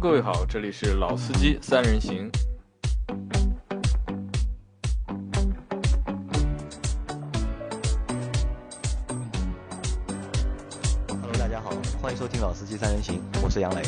Hello，各位好，这里是老司机三人行。Hello，大家好，欢迎收听老司机三人行，我是杨磊，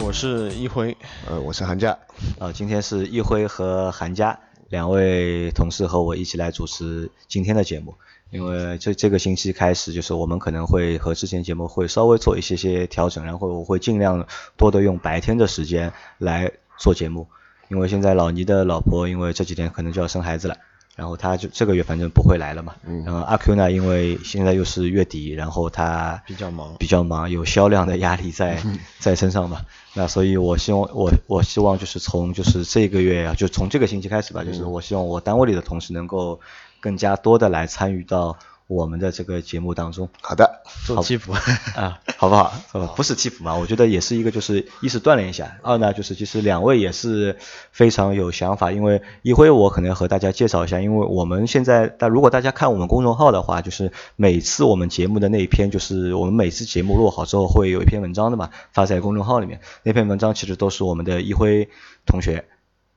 我是一辉，呃，我是韩佳。呃，今天是一辉和韩佳两位同事和我一起来主持今天的节目。因为这这个星期开始，就是我们可能会和之前节目会稍微做一些些调整，然后我会尽量多的用白天的时间来做节目。因为现在老倪的老婆，因为这几天可能就要生孩子了，然后他就这个月反正不会来了嘛。嗯。然后阿 Q 呢，因为现在又是月底，然后他比较忙，比较忙，有销量的压力在在身上嘛。那所以我希望我我希望就是从就是这个月啊，就从这个星期开始吧，就是我希望我单位里的同事能够。更加多的来参与到我们的这个节目当中。好的，做替补 啊，好不好？不是替补嘛？我觉得也是一个，就是一是锻炼一下，二呢就是其实两位也是非常有想法。因为一辉我可能和大家介绍一下，因为我们现在，但如果大家看我们公众号的话，就是每次我们节目的那一篇，就是我们每次节目录好之后会有一篇文章的嘛，发在公众号里面。那篇文章其实都是我们的一辉同学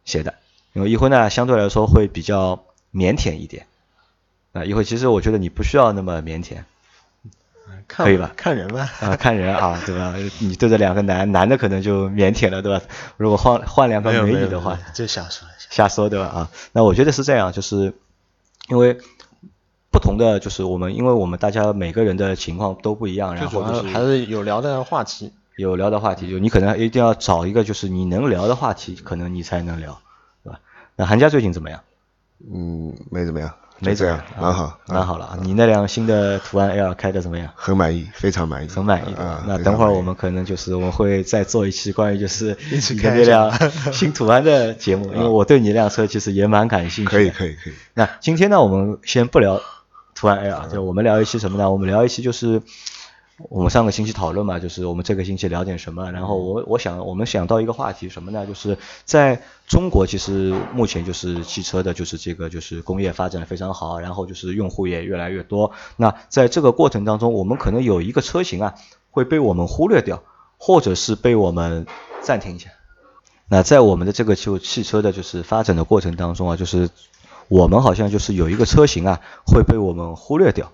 写的，因为一辉呢相对来说会比较腼腆一点。啊，一会其实我觉得你不需要那么腼腆，可以吧？看人吧，啊，看人啊，对吧？你对着两个男男的可能就腼腆了，对吧？如果换换两个美女的话，就瞎说瞎说对吧？啊，那我觉得是这样，就是因为不同的，就是我们，因为我们大家每个人的情况都不一样，然后就是还是有聊的话题，有聊的话题，就你可能一定要找一个就是你能聊的话题，可能你才能聊，对吧？那韩家最近怎么样？嗯，没怎么样。没这样，蛮好，蛮好了。你那辆新的途安 L 开的怎么样？很满意，非常满意，很满意。啊，那等会儿我们可能就是我们会再做一期关于就是你的那辆 新途安的节目，因为我对你那辆车其实也蛮感兴趣。可以，可以，可以。那今天呢，我们先不聊途安 L，就我们聊一期什么呢？我们聊一期就是。我们上个星期讨论嘛，就是我们这个星期聊点什么。然后我我想我们想到一个话题什么呢？就是在中国，其实目前就是汽车的，就是这个就是工业发展的非常好，然后就是用户也越来越多。那在这个过程当中，我们可能有一个车型啊会被我们忽略掉，或者是被我们暂停一下。那在我们的这个就汽车的就是发展的过程当中啊，就是我们好像就是有一个车型啊会被我们忽略掉。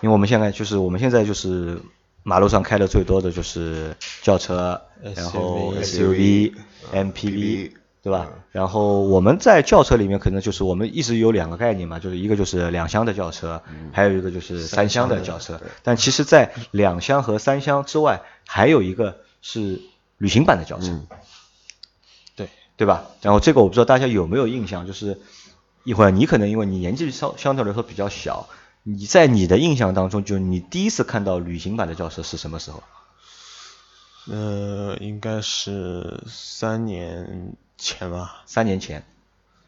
因为我们现在就是我们现在就是马路上开的最多的就是轿车，然后 SUV、MPV，对吧？然后我们在轿车里面可能就是我们一直有两个概念嘛，就是一个就是两厢的轿车，还有一个就是三厢的轿车。但其实，在两厢和三厢之外，还有一个是旅行版的轿车，对对吧？然后这个我不知道大家有没有印象，就是一会儿你可能因为你年纪相相对来说比较小。你在你的印象当中，就你第一次看到旅行版的轿车是什么时候？呃，应该是三年前吧。三年前，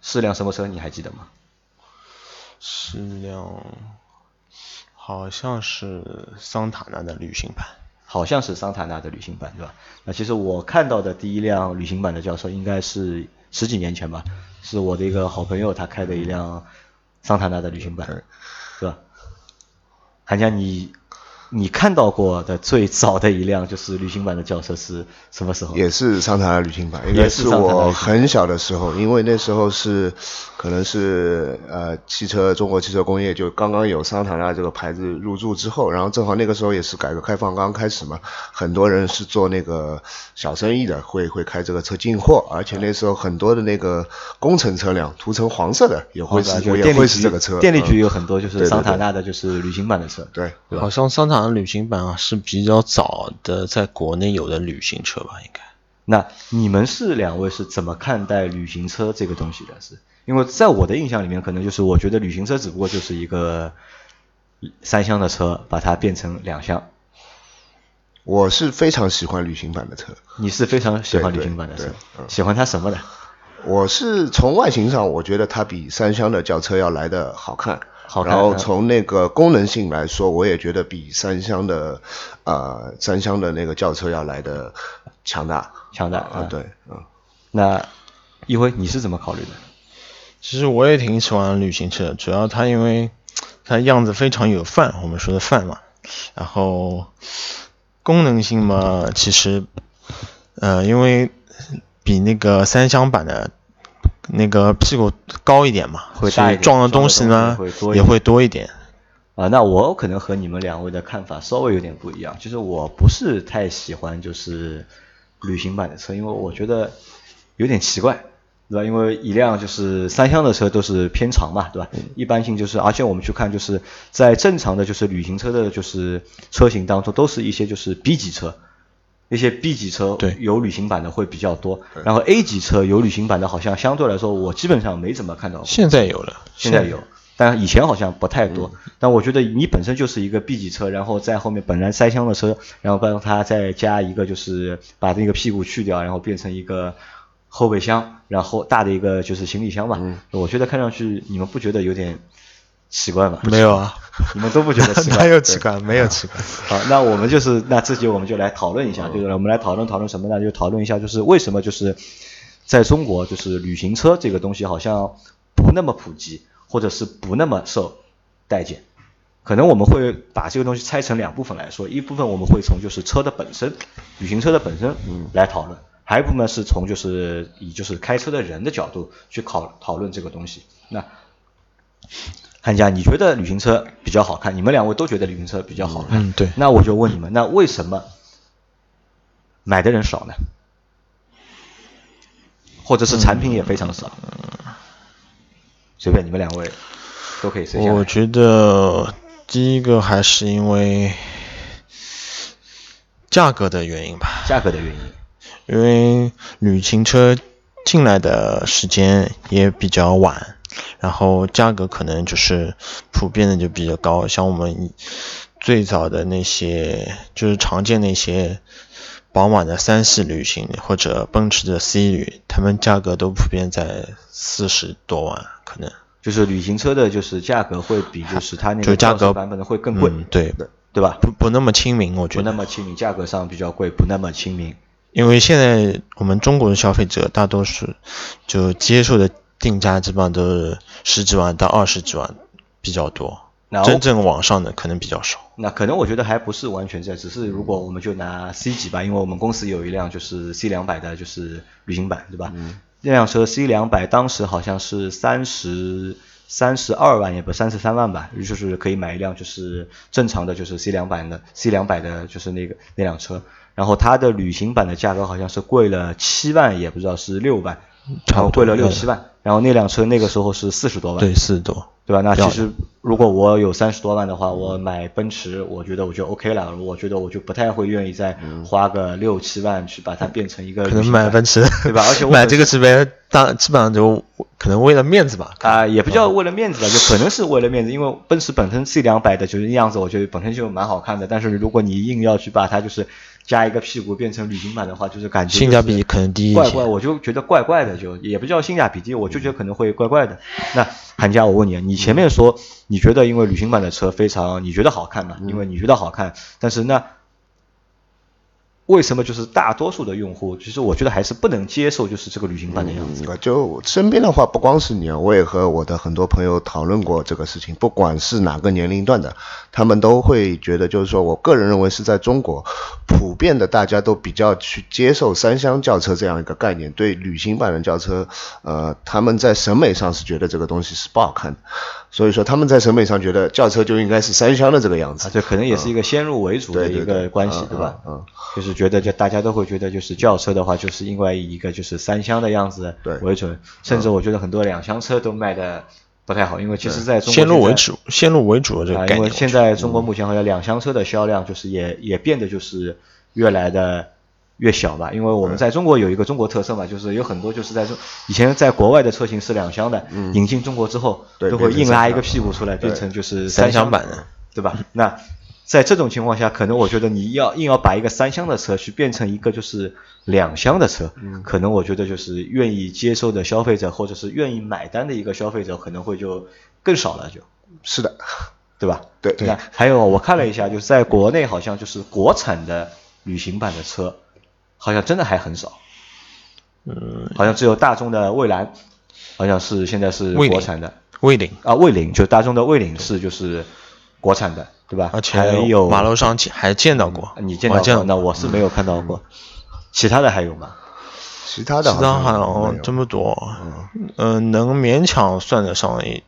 是辆什么车？你还记得吗？是辆，好像是桑塔纳的旅行版。好像是桑塔纳的旅行版，对吧？那其实我看到的第一辆旅行版的轿车应该是十几年前吧，是我的一个好朋友他开的一辆桑塔纳的旅行版，寒假？你你看到过的最早的一辆就是旅行版的轿车是什么时候？也是桑塔纳旅行版，应该是我很小的时候，因为那时候是可能是呃汽车中国汽车工业就刚刚有桑塔纳这个牌子入驻之后，然后正好那个时候也是改革开放刚刚开始嘛，很多人是做那个小生意的，会会开这个车进货，而且那时候很多的那个工程车辆涂成黄色的也会是也会是这个车，电力局有很多就是桑塔纳的就是旅行版的车，对，好像桑塔纳旅行版啊。是比较早的在国内有的旅行车吧，应该。那你们是两位是怎么看待旅行车这个东西的？是因为在我的印象里面，可能就是我觉得旅行车只不过就是一个三厢的车，把它变成两厢。我是非常喜欢旅行版的车。你是非常喜欢旅行版的车？喜欢它什么的？我是从外形上，我觉得它比三厢的轿车要来的好看。然后从那个功能性来说，我也觉得比三厢的，呃，三厢的那个轿车要来的强大，强大啊，对，嗯。那一辉你是怎么考虑的？其实我也挺喜欢旅行车，主要它因为它样子非常有范，我们说的范嘛。然后功能性嘛，其实，呃，因为比那个三厢版的那个屁股高一点嘛，会大一点撞的东西呢也会多一点。啊，那我可能和你们两位的看法稍微有点不一样，就是我不是太喜欢就是旅行版的车，因为我觉得有点奇怪，对吧？因为一辆就是三厢的车都是偏长嘛，对吧？一般性就是，而且我们去看就是在正常的就是旅行车的就是车型当中，都是一些就是 B 级车。那些 B 级车对有旅行版的会比较多，然后 A 级车有旅行版的，好像相对来说我基本上没怎么看到过。现在有了，现在有，但以前好像不太多。但我觉得你本身就是一个 B 级车，然后在后面本来塞箱的车，然后帮它再加一个就是把那个屁股去掉，然后变成一个后备箱，然后大的一个就是行李箱吧。我觉得看上去你们不觉得有点奇怪吗？没有啊，你们都不觉得 奇怪？没有奇怪？没有奇怪。好，那我们就是那这节我们就来讨论一下，就是我们来讨论讨论什么呢？就讨论一下，就是为什么就是在中国，就是旅行车这个东西好像不那么普及，或者是不那么受待见。可能我们会把这个东西拆成两部分来说，一部分我们会从就是车的本身，旅行车的本身来讨论，还有一部分是从就是以就是开车的人的角度去考讨论这个东西。那汉家，你觉得旅行车比较好看？你们两位都觉得旅行车比较好看。嗯对那我就问你们，那为什么买的人少呢？或者是产品也非常少？随便你们两位都可以随下。我觉得第一个还是因为价格的原因吧，价格的原因。因为旅行车进来的时间也比较晚，然后价格可能就是普遍的就比较高，像我们最早的那些就是常见那些宝马的三系旅行或者奔驰的 C 旅，他们价格都普遍在四十多万，可能就是旅行车的，就是价格会比就是它那个价格版本的会更贵，嗯对，对吧？不不那么亲民，我觉得不得那么亲民，价格上比较贵，不那么亲民。因为现在我们中国的消费者大多数就接受的定价基本上都是十几万到二十几万比较多，那真正网上的可能比较少。那可能我觉得还不是完全在，只是如果我们就拿 C 级吧，因为我们公司有一辆就是 C 两百的，就是旅行版，对吧？那辆车 C 两百当时好像是三十三十二万，也不三十三万吧，就是可以买一辆就是正常的就是 C 两百的 C 两百的，就是那个那辆车。然后它的旅行版的价格好像是贵了七万，也不知道是六万，然后贵了六七万。然后那辆车那个时候是四十多万，对，四十多。对吧？那其实如果我有三十多万的话，我买奔驰，我觉得我就 OK 了。我觉得我就不太会愿意再花个六七万去把它变成一个可能买奔驰，对吧？而且 我买这个级别，大基本上就可能为了面子吧。啊、也不叫为了面子吧，就可能是为了面子，因为奔驰本身 C 两百的就是样子，我觉得本身就蛮好看的。但是如果你硬要去把它就是加一个屁股变成旅行版的话，就是感觉性价比可能低一些怪怪，我就觉得怪怪的，就也不叫性价比低，我就觉得可能会怪怪的。那韩佳，我问你，啊，你前面说你觉得因为旅行版的车非常，你觉得好看嘛？因为你觉得好看，但是那为什么就是大多数的用户，其实我觉得还是不能接受就是这个旅行版的样子？就身边的话，不光是你，我也和我的很多朋友讨论过这个事情，不管是哪个年龄段的，他们都会觉得，就是说我个人认为是在中国，普遍的大家都比较去接受三厢轿车这样一个概念，对旅行版的轿车，呃，他们在审美上是觉得这个东西是不好看的，所以说他们在审美上觉得轿车就应该是三厢的这个样子啊，。这可能也是一个先入为主的一个关系，嗯对吧？嗯嗯就是觉得就大家都会觉得就是轿车的话，就是因为以一个就是三厢的样子为准，甚至我觉得很多两厢车都卖的不太好，因为其实在中国先入为主，先入为主的这啊，个概念。因为现在中国目前好像两厢车的销量就是也也变得就是越来的越小吧，因为我们在中国有一个中国特色嘛，就是有很多就是在中以前在国外的车型是两厢的，引进中国之后都会硬拉一个屁股出来，变成就是三厢厢版。的，对吧？那在这种情况下，可能我觉得你要硬要把一个三厢的车去变成一个就是两厢的车，可能我觉得就是愿意接受的消费者或者是愿意买单的一个消费者可能会就更少了就。是的，对吧？对。那还有我看了一下，就是在国内好像就是国产的旅行版的车，好像真的还很少。嗯，好像只有大众的蔚蓝，好像是现在是国产的蔚领，啊，蔚领就大众的蔚领是就是国产的，对吧？而且还有马路上见还见到过，你见到过？那我是没有看到过。其他的还有吗？其他的其他好像没有这么多，嗯、能勉强算得上一，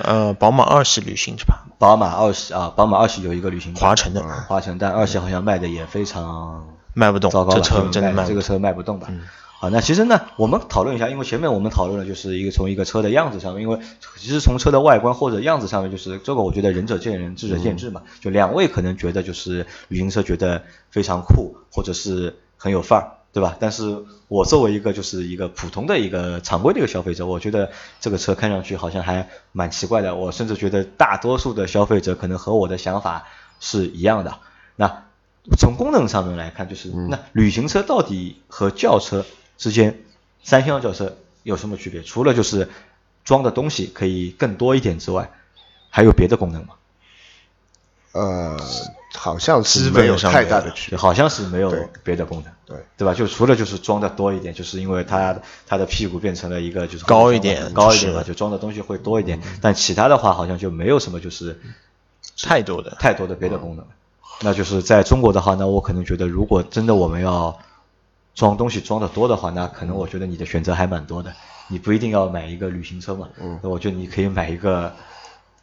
呃，宝马二系旅行是吧？宝马二系啊，宝马二系有一个旅行华晨的华晨，但二系好像卖的也非常卖不动糟糕了，这车真的卖这个车卖不动吧。好，那其实呢，我们讨论一下，因为前面我们讨论了，就是一个从一个车的样子上面，因为其实从车的外观或者样子上面，就是这个我觉得仁者见仁，智者见智嘛。就两位可能觉得就是旅行车觉得非常酷，或者是很有范儿，对吧？但是我作为一个就是一个普通的一个常规的一个消费者，我觉得这个车看上去好像还蛮奇怪的。我甚至觉得大多数的消费者可能和我的想法是一样的。那从功能上面来看，就是那旅行车到底和轿车之间，三厢轿车有什么区别？除了就是装的东西可以更多一点之外，还有别的功能吗？呃，好像是没有太大的区别。好像是没有别的功能，对对吧？就除了就是装的多一点，就是因为它它的屁股变成了一个就是高一点高一点嘛，就是就装的东西会多一点。但其他的话好像就没有什么就是太多的。太多的别的功能。那就是在中国的话，那我可能觉得，如果真的我们要装东西装的多的话，那可能我觉得你的选择还蛮多的。你不一定要买一个旅行车嘛，嗯那我觉得你可以买一个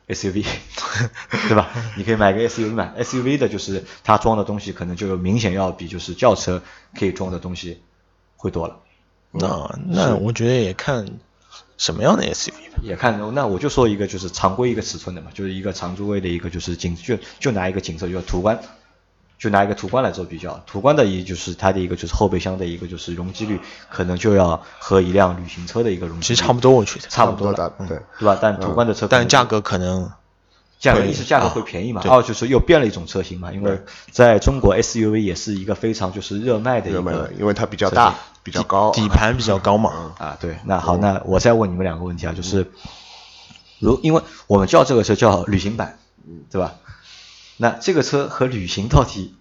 SUV，对吧？你可以买个 SUV 嘛，SUV 的就是它装的东西可能就明显要比就是轿车可以装的东西会多了。那那我觉得也看什么样的 SUV。也看，那我就说一个就是常规一个尺寸的嘛，就是一个长座位的一个就是景，就就拿一个景色，就是途观，就拿一个途观来做比较。途观的一就是它的一个就是后备箱的一个就是容积率，可能就要和一辆旅行车的一个容积率其实差不多，我觉得。差不多了，差不多大对对吧？但途观的车但价格可能价格一是价格啊会便宜嘛，对二就是又变了一种车型嘛，因为在中国 SUV 也是一个非常就是热卖的一个热卖的，因为它比较大，比较高，底盘比较高嘛。啊，对，那好，那我再问你们两个问题啊，就是如因为我们叫这个车叫旅行版，对吧？那这个车和旅行到底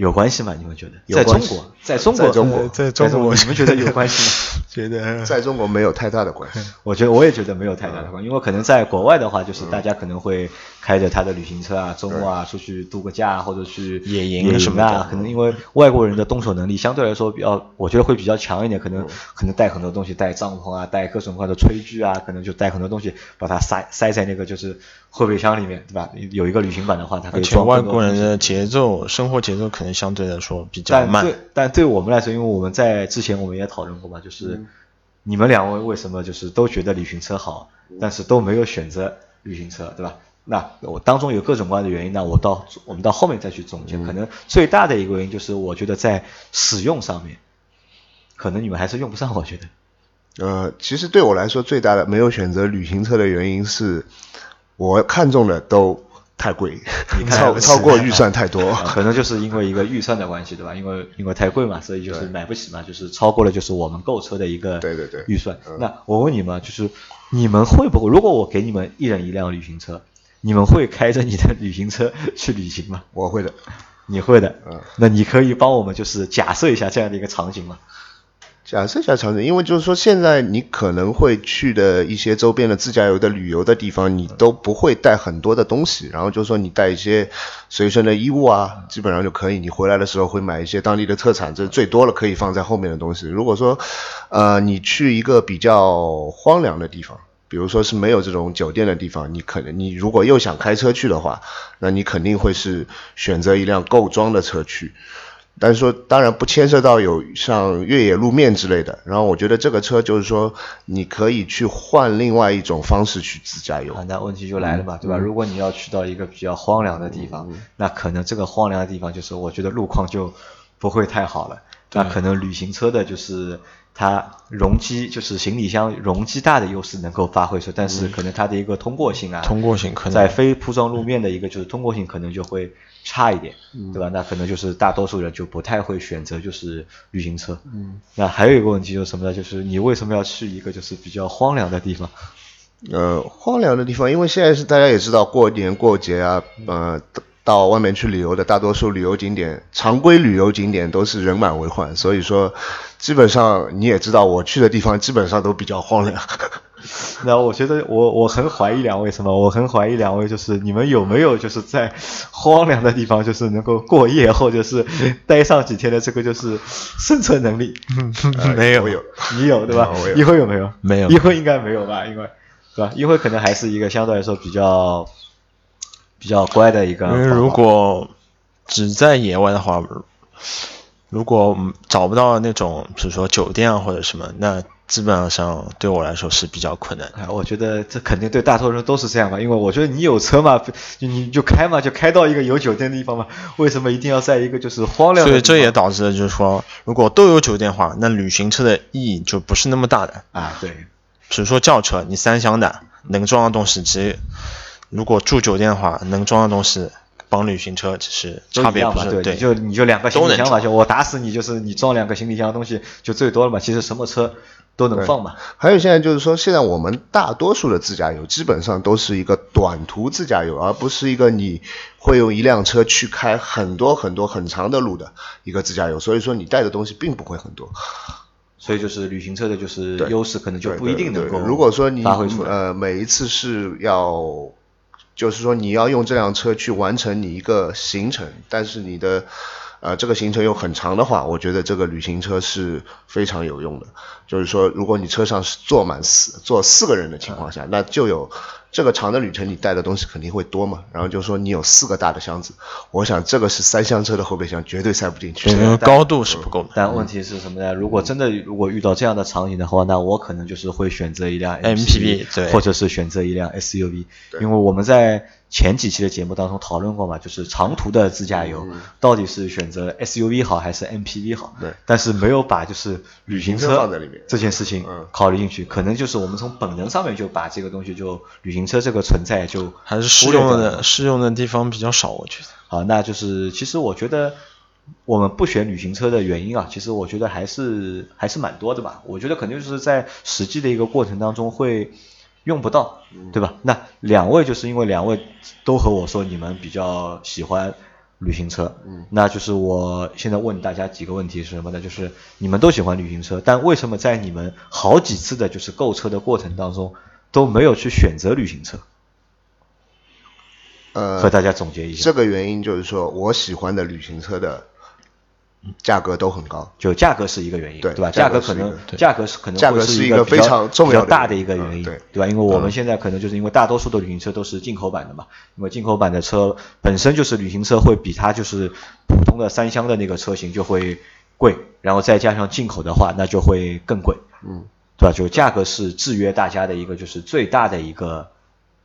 有关系吗？你们觉得？有关系在中国，在中国，在中国在中中国你们觉得有关系吗？觉得 在中国没有太大的关系。我觉得我也觉得没有太大的关系，因为可能在国外的话，就是大家可能会开着他的旅行车啊，周末啊出去度个假，或者去野营野什么的，啊可能因为外国人的动手能力相对来说比较，我觉得会比较强一点，可能可能带很多东西，带帐篷啊，带各种各样的炊具啊，可能就带很多东西，把它塞塞在那个就是后备箱里面，对吧？有一个旅行版的话，它可以而且外装更多东西国人的节奏、生活节奏可能相对来说比较慢但对。但对我们来说，因为我们在之前我们也讨论过嘛，就是你们两位为什么就是都觉得旅行车好，但是都没有选择旅行车，对吧？那我当中有各种各样的原因，那我到我们到后面再去总结。可能最大的一个原因就是，我觉得在使用上面，可能你们还是用不上。我觉得，呃，其实对我来说最大的没有选择旅行车的原因是，我看中的都太贵，超超过预算太多。啊可能就是因为一个预算的关系，对吧？因为因为太贵嘛，所以就是买不起嘛，就是超过了就是我们购车的一个对对对预算。嗯那我问你们，就是你们会不会，如果我给你们一人一辆旅行车，你们会开着你的旅行车 去旅行吗？我会的，你会的，嗯那你可以帮我们就是假设一下这样的一个场景吗？假设一下场景，因为就是说现在你可能会去的一些周边的自驾游的旅游的地方，你都不会带很多的东西，然后就是说你带一些随身的衣物啊，基本上就可以。你回来的时候会买一些当地的特产，这最多了可以放在后面的东西。如果说，呃，你去一个比较荒凉的地方。比如说是没有这种酒店的地方，你可能你如果又想开车去的话，那你肯定会是选择一辆够装的车去。但是说，当然不牵涉到有像越野路面之类的。然后我觉得这个车就是说，你可以去换另外一种方式去自驾游啊，。那问题就来了嘛，对吧？嗯如果你要去到一个比较荒凉的地方，那可能这个荒凉的地方就是我觉得路况就不会太好了。那可能旅行车的就是它容积就是行李箱容积大的优势能够发挥出，但是可能它的一个通过性啊，通过性可能在非铺装路面的一个就是通过性可能就会差一点，嗯对吧？那可能就是大多数人就不太会选择就是旅行车。嗯，那还有一个问题就是什么呢？就是你为什么要去一个就是比较荒凉的地方？呃，荒凉的地方，因为现在是大家也知道过年过节啊，呃，到外面去旅游的大多数旅游景点，常规旅游景点都是人满为患，所以说基本上你也知道，我去的地方基本上都比较荒凉。那我觉得我我很怀疑两位什么？我很怀疑两位就是你们有没有就是在荒凉的地方就是能够过夜或者是待上几天的这个就是生存能力？呃 没有有，你有对吧一辉有没有？没有一辉应该没有吧？因为对吧？一辉可能还是一个相对来说比较比较乖的一个。因为如果只在野外的话，如果嗯找不到那种比如说酒店啊或者什么，那基本上对我来说是比较困难的。哎，我觉得这肯定对大多数人都是这样吧，因为我觉得你有车嘛，就你就开嘛，就开到一个有酒店的地方嘛，为什么一定要在一个就是荒凉的地方？所以这也导致了就是说，如果都有酒店的话，那旅行车的意义就不是那么大的。啊，对，比如说轿车，你三厢的能装的东西，其实如果住酒店的话，能装的东西帮旅行车只是都一样嘛，差别不是对，你就你就两个行李箱嘛，就我打死你就是你装两个行李箱的东西就最多了嘛，其实什么车都能放嘛。还有现在就是说，现在我们大多数的自驾游基本上都是一个短途自驾游，而不是一个你会用一辆车去开很多很多很长的路的一个自驾游。所以说你带的东西并不会很多。所以就是旅行车的就是优势可能就不一定能够如果说你发挥出来。呃每一次是要，就是说你要用这辆车去完成你一个行程，但是你的呃这个行程又很长的话，我觉得这个旅行车是非常有用的。就是说，如果你车上是坐满四坐四个人的情况下，那就有这个长的旅程，你带的东西肯定会多嘛。然后就说你有四个大的箱子，我想这个是三厢车的后备箱绝对塞不进去对，。因为高度是不够的。但问题是什么呢？如果真的如果遇到这样的场景的话，那我可能就是会选择一辆 MPV 对或者是选择一辆 SUV，因为我们在前几期的节目当中讨论过嘛，就是长途的自驾游、到底是选择 SUV 好还是 MPV 好？对但是没有把就是旅行车放在里面这件事情嗯考虑进去，可能就是我们从本能上面就把这个东西就旅行车这个存在就还是适用的适用的地方比较少，我觉得。好，那就是其实我觉得我们不选旅行车的原因啊，其实我觉得还是还是蛮多的吧。我觉得肯定就是在实际的一个过程当中会用不到，对吧？那两位就是因为两位都和我说你们比较喜欢旅行车，嗯，那就是我现在问大家几个问题是什么呢？就是你们都喜欢旅行车，但为什么在你们好几次的就是购车的过程当中都没有去选择旅行车？呃，和大家总结一下。这个原因就是说我喜欢的旅行车的价格都很高。就价格是一个原因，对吧？价价格可能价格是可能价格是一个非常重要大的一个原因，嗯对吧？因为我们现在可能就是因为大多数的旅行车都是进口版的嘛，因为进口版的车本身就是旅行车会比它就是普通的三厢的那个车型就会贵，然后再加上进口的话，那就会更贵，嗯，对吧？就价格是制约大家的一个就是最大的一个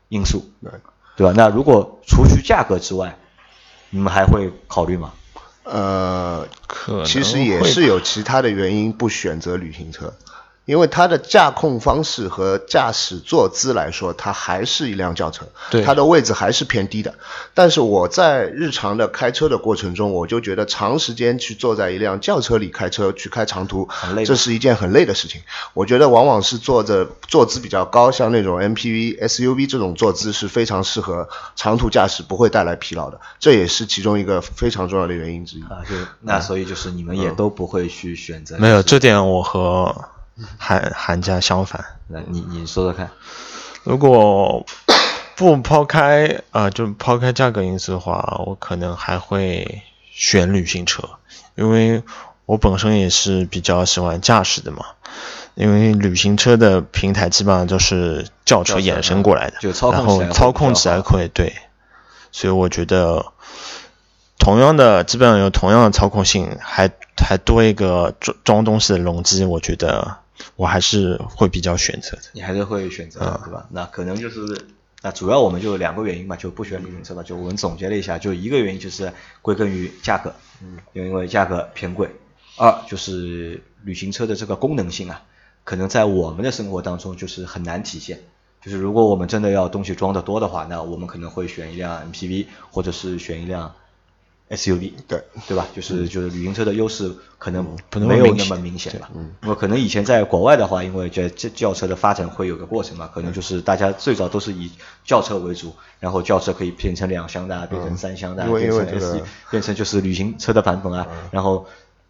因素，对，吧？那如果除去价格之外，你们还会考虑吗？呃，可其实也会是有其他的原因不选择旅行车，因为它的驾控方式和驾驶坐姿来说，它还是一辆轿车，对它的位置还是偏低的。但是我在日常的开车的过程中，我就觉得长时间去坐在一辆轿车里开车去开长途很累，这是一件很累的事情。我觉得往往是坐着坐姿比较高，像那种 MPV、SUV 这种坐姿是非常适合长途驾驶，不会带来疲劳的。这也是其中一个非常重要的原因之一。啊，就那所以就是你们也都不会去选择、没有这点，我和韩韩家相反。那你你说说看，如果不抛开啊、就抛开价格因素的话，我可能还会选旅行车，因为我本身也是比较喜欢驾驶的嘛。因为旅行车的平台基本上都是轿车衍生过来的，就操控然后操控起来会对，所以我觉得同样的基本上有同样的操控性，还还多一个装装东西的容积，我觉得我还是会比较选择的。你还是会选择嗯，对吧？那可能就是那主要我们就两个原因嘛，就不选旅行车吧，就我们总结了一下，就一个原因就是归根于价格，嗯，因为价格偏贵；二就是旅行车的这个功能性啊，可能在我们的生活当中就是很难体现。就是如果我们真的要东西装的多的话，那我们可能会选一辆 MPV，或者是选一辆 SUV，对。对吧？就是就是旅行车的优势可能没有那么明显吧。因为可能以前在国外的话，因为这这轿车的发展会有个过程嘛，可能就是大家最早都是以轿车为主，然后轿车可以变成两厢的啊，变成三厢的啊，变成 S，变成就是旅行车的版本啊，然后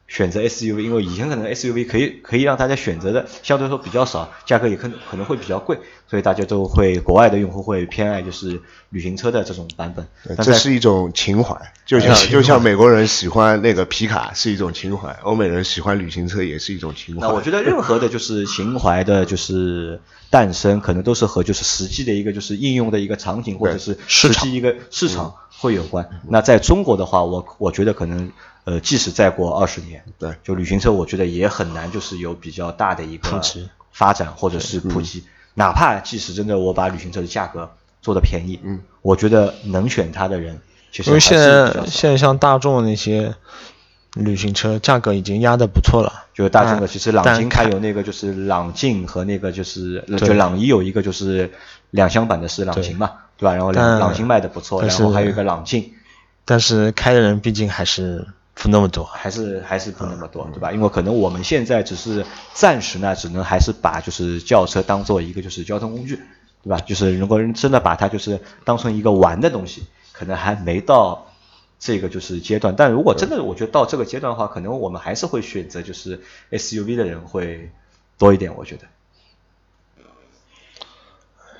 选择 SUV，因为以前可能 SUV 可以可以让大家选择的相对来说比较少，价格也可能可能会比较贵，所以大家都会国外的用户会偏爱就是旅行车的这种版本。这是一种情怀，就 像就像美国人喜欢那个皮卡是一种情怀，欧美人喜欢旅行车也是一种情怀。那我觉得任何的就是情怀的，就是诞生，可能都是和就是实际的一个就是应用的一个场景或者是实际一个市场会有关。那在中国的话，我我觉得可能。呃，即使再过二十年，对，就旅行车，我觉得也很难，就是有比较大的一个发展或者是普及。哪怕即使真的我把旅行车的价格做的便宜，嗯，我觉得能选它的人其实因为现在现在像大众那些旅行车价格已经压的不错了，就是大众的，其实朗境它有那个就是朗境和那个就是就朗逸有一个就是两厢版的是朗行嘛，对吧？然后朗朗行卖的不错，然后还有一个朗境，但是开的人毕竟还是。不那么多，还是还是不那么多，对吧？因为可能我们现在只是暂时呢，只能还是把就是轿车当做一个就是交通工具，对吧？就是如果人真的把它就是当成一个玩的东西，可能还没到这个就是阶段。但如果真的我觉得到这个阶段的话，可能我们还是会选择就是 SUV 的人会多一点，我觉得，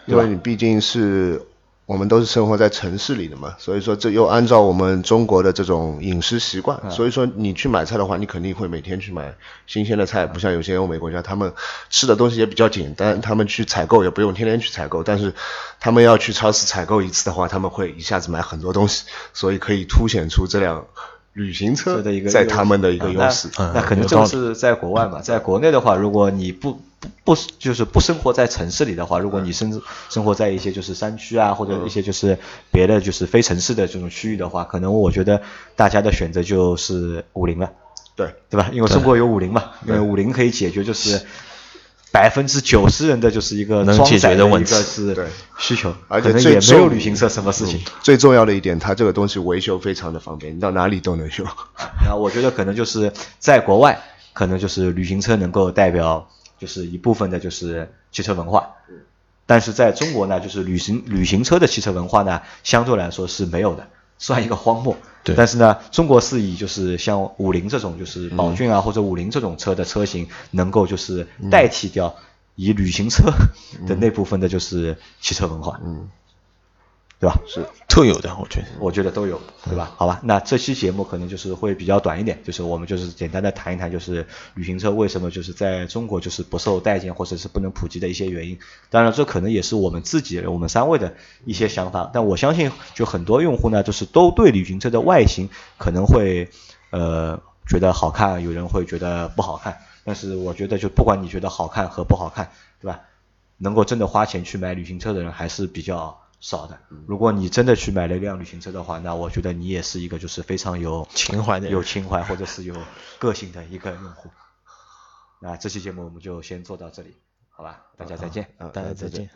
因为你毕竟是。我们都是生活在城市里的嘛，所以说这又按照我们中国的这种饮食习惯，所以说你去买菜的话，你肯定会每天去买新鲜的菜，不像有些欧美国家，他们吃的东西也比较简单，他们去采购也不用天天去采购，但是他们要去超市采购一次的话，他们会一下子买很多东西，所以可以凸显出这辆旅行车的一个在他们的一个优势。那可能这个是在国外嘛，在国内的话，如果你不。不就是不生活在城市里的话，如果你生生活在一些就是山区啊，或者一些就是别的就是非城市的这种区域的话，可能我觉得大家的选择就是五菱了，对对吧？因为中国有五菱嘛，因为五菱可以解决就是百分之九十人的就是一个能解决的问题是需求，而且也没有旅行社什么事情。最重要的一点，它这个东西维修非常的方便，你到哪里都能修。那我觉得可能就是在国外，可能就是旅行车能够代表。就是一部分的，就是汽车文化，但是在中国呢，就是旅行旅行车的汽车文化呢，相对来说是没有的，算一个荒漠。对。但是呢，中国是以就是像五菱这种，就是宝骏啊或者五菱这种车的车型，能够就是代替掉以旅行车的那部分的，就是汽车文化。嗯。对吧？是特有的，我觉得，我觉得都有，对吧？好吧，那这期节目可能就是会比较短一点，就是我们就是简单的谈一谈，就是旅行车为什么就是在中国就是不受待见或者是不能普及的一些原因。当然，这可能也是我们自己我们三位的一些想法，但我相信就很多用户呢，就是都对旅行车的外形可能会呃觉得好看，有人会觉得不好看。但是我觉得，就不管你觉得好看和不好看，对吧？能够真的花钱去买旅行车的人还是比较。少的，如果你真的去买了一辆旅行车的话，那我觉得你也是一个就是非常有情怀的、有情怀或者是有个性的一个用户。那这期节目我们就先做到这里，好吧？大家再见，大家再见。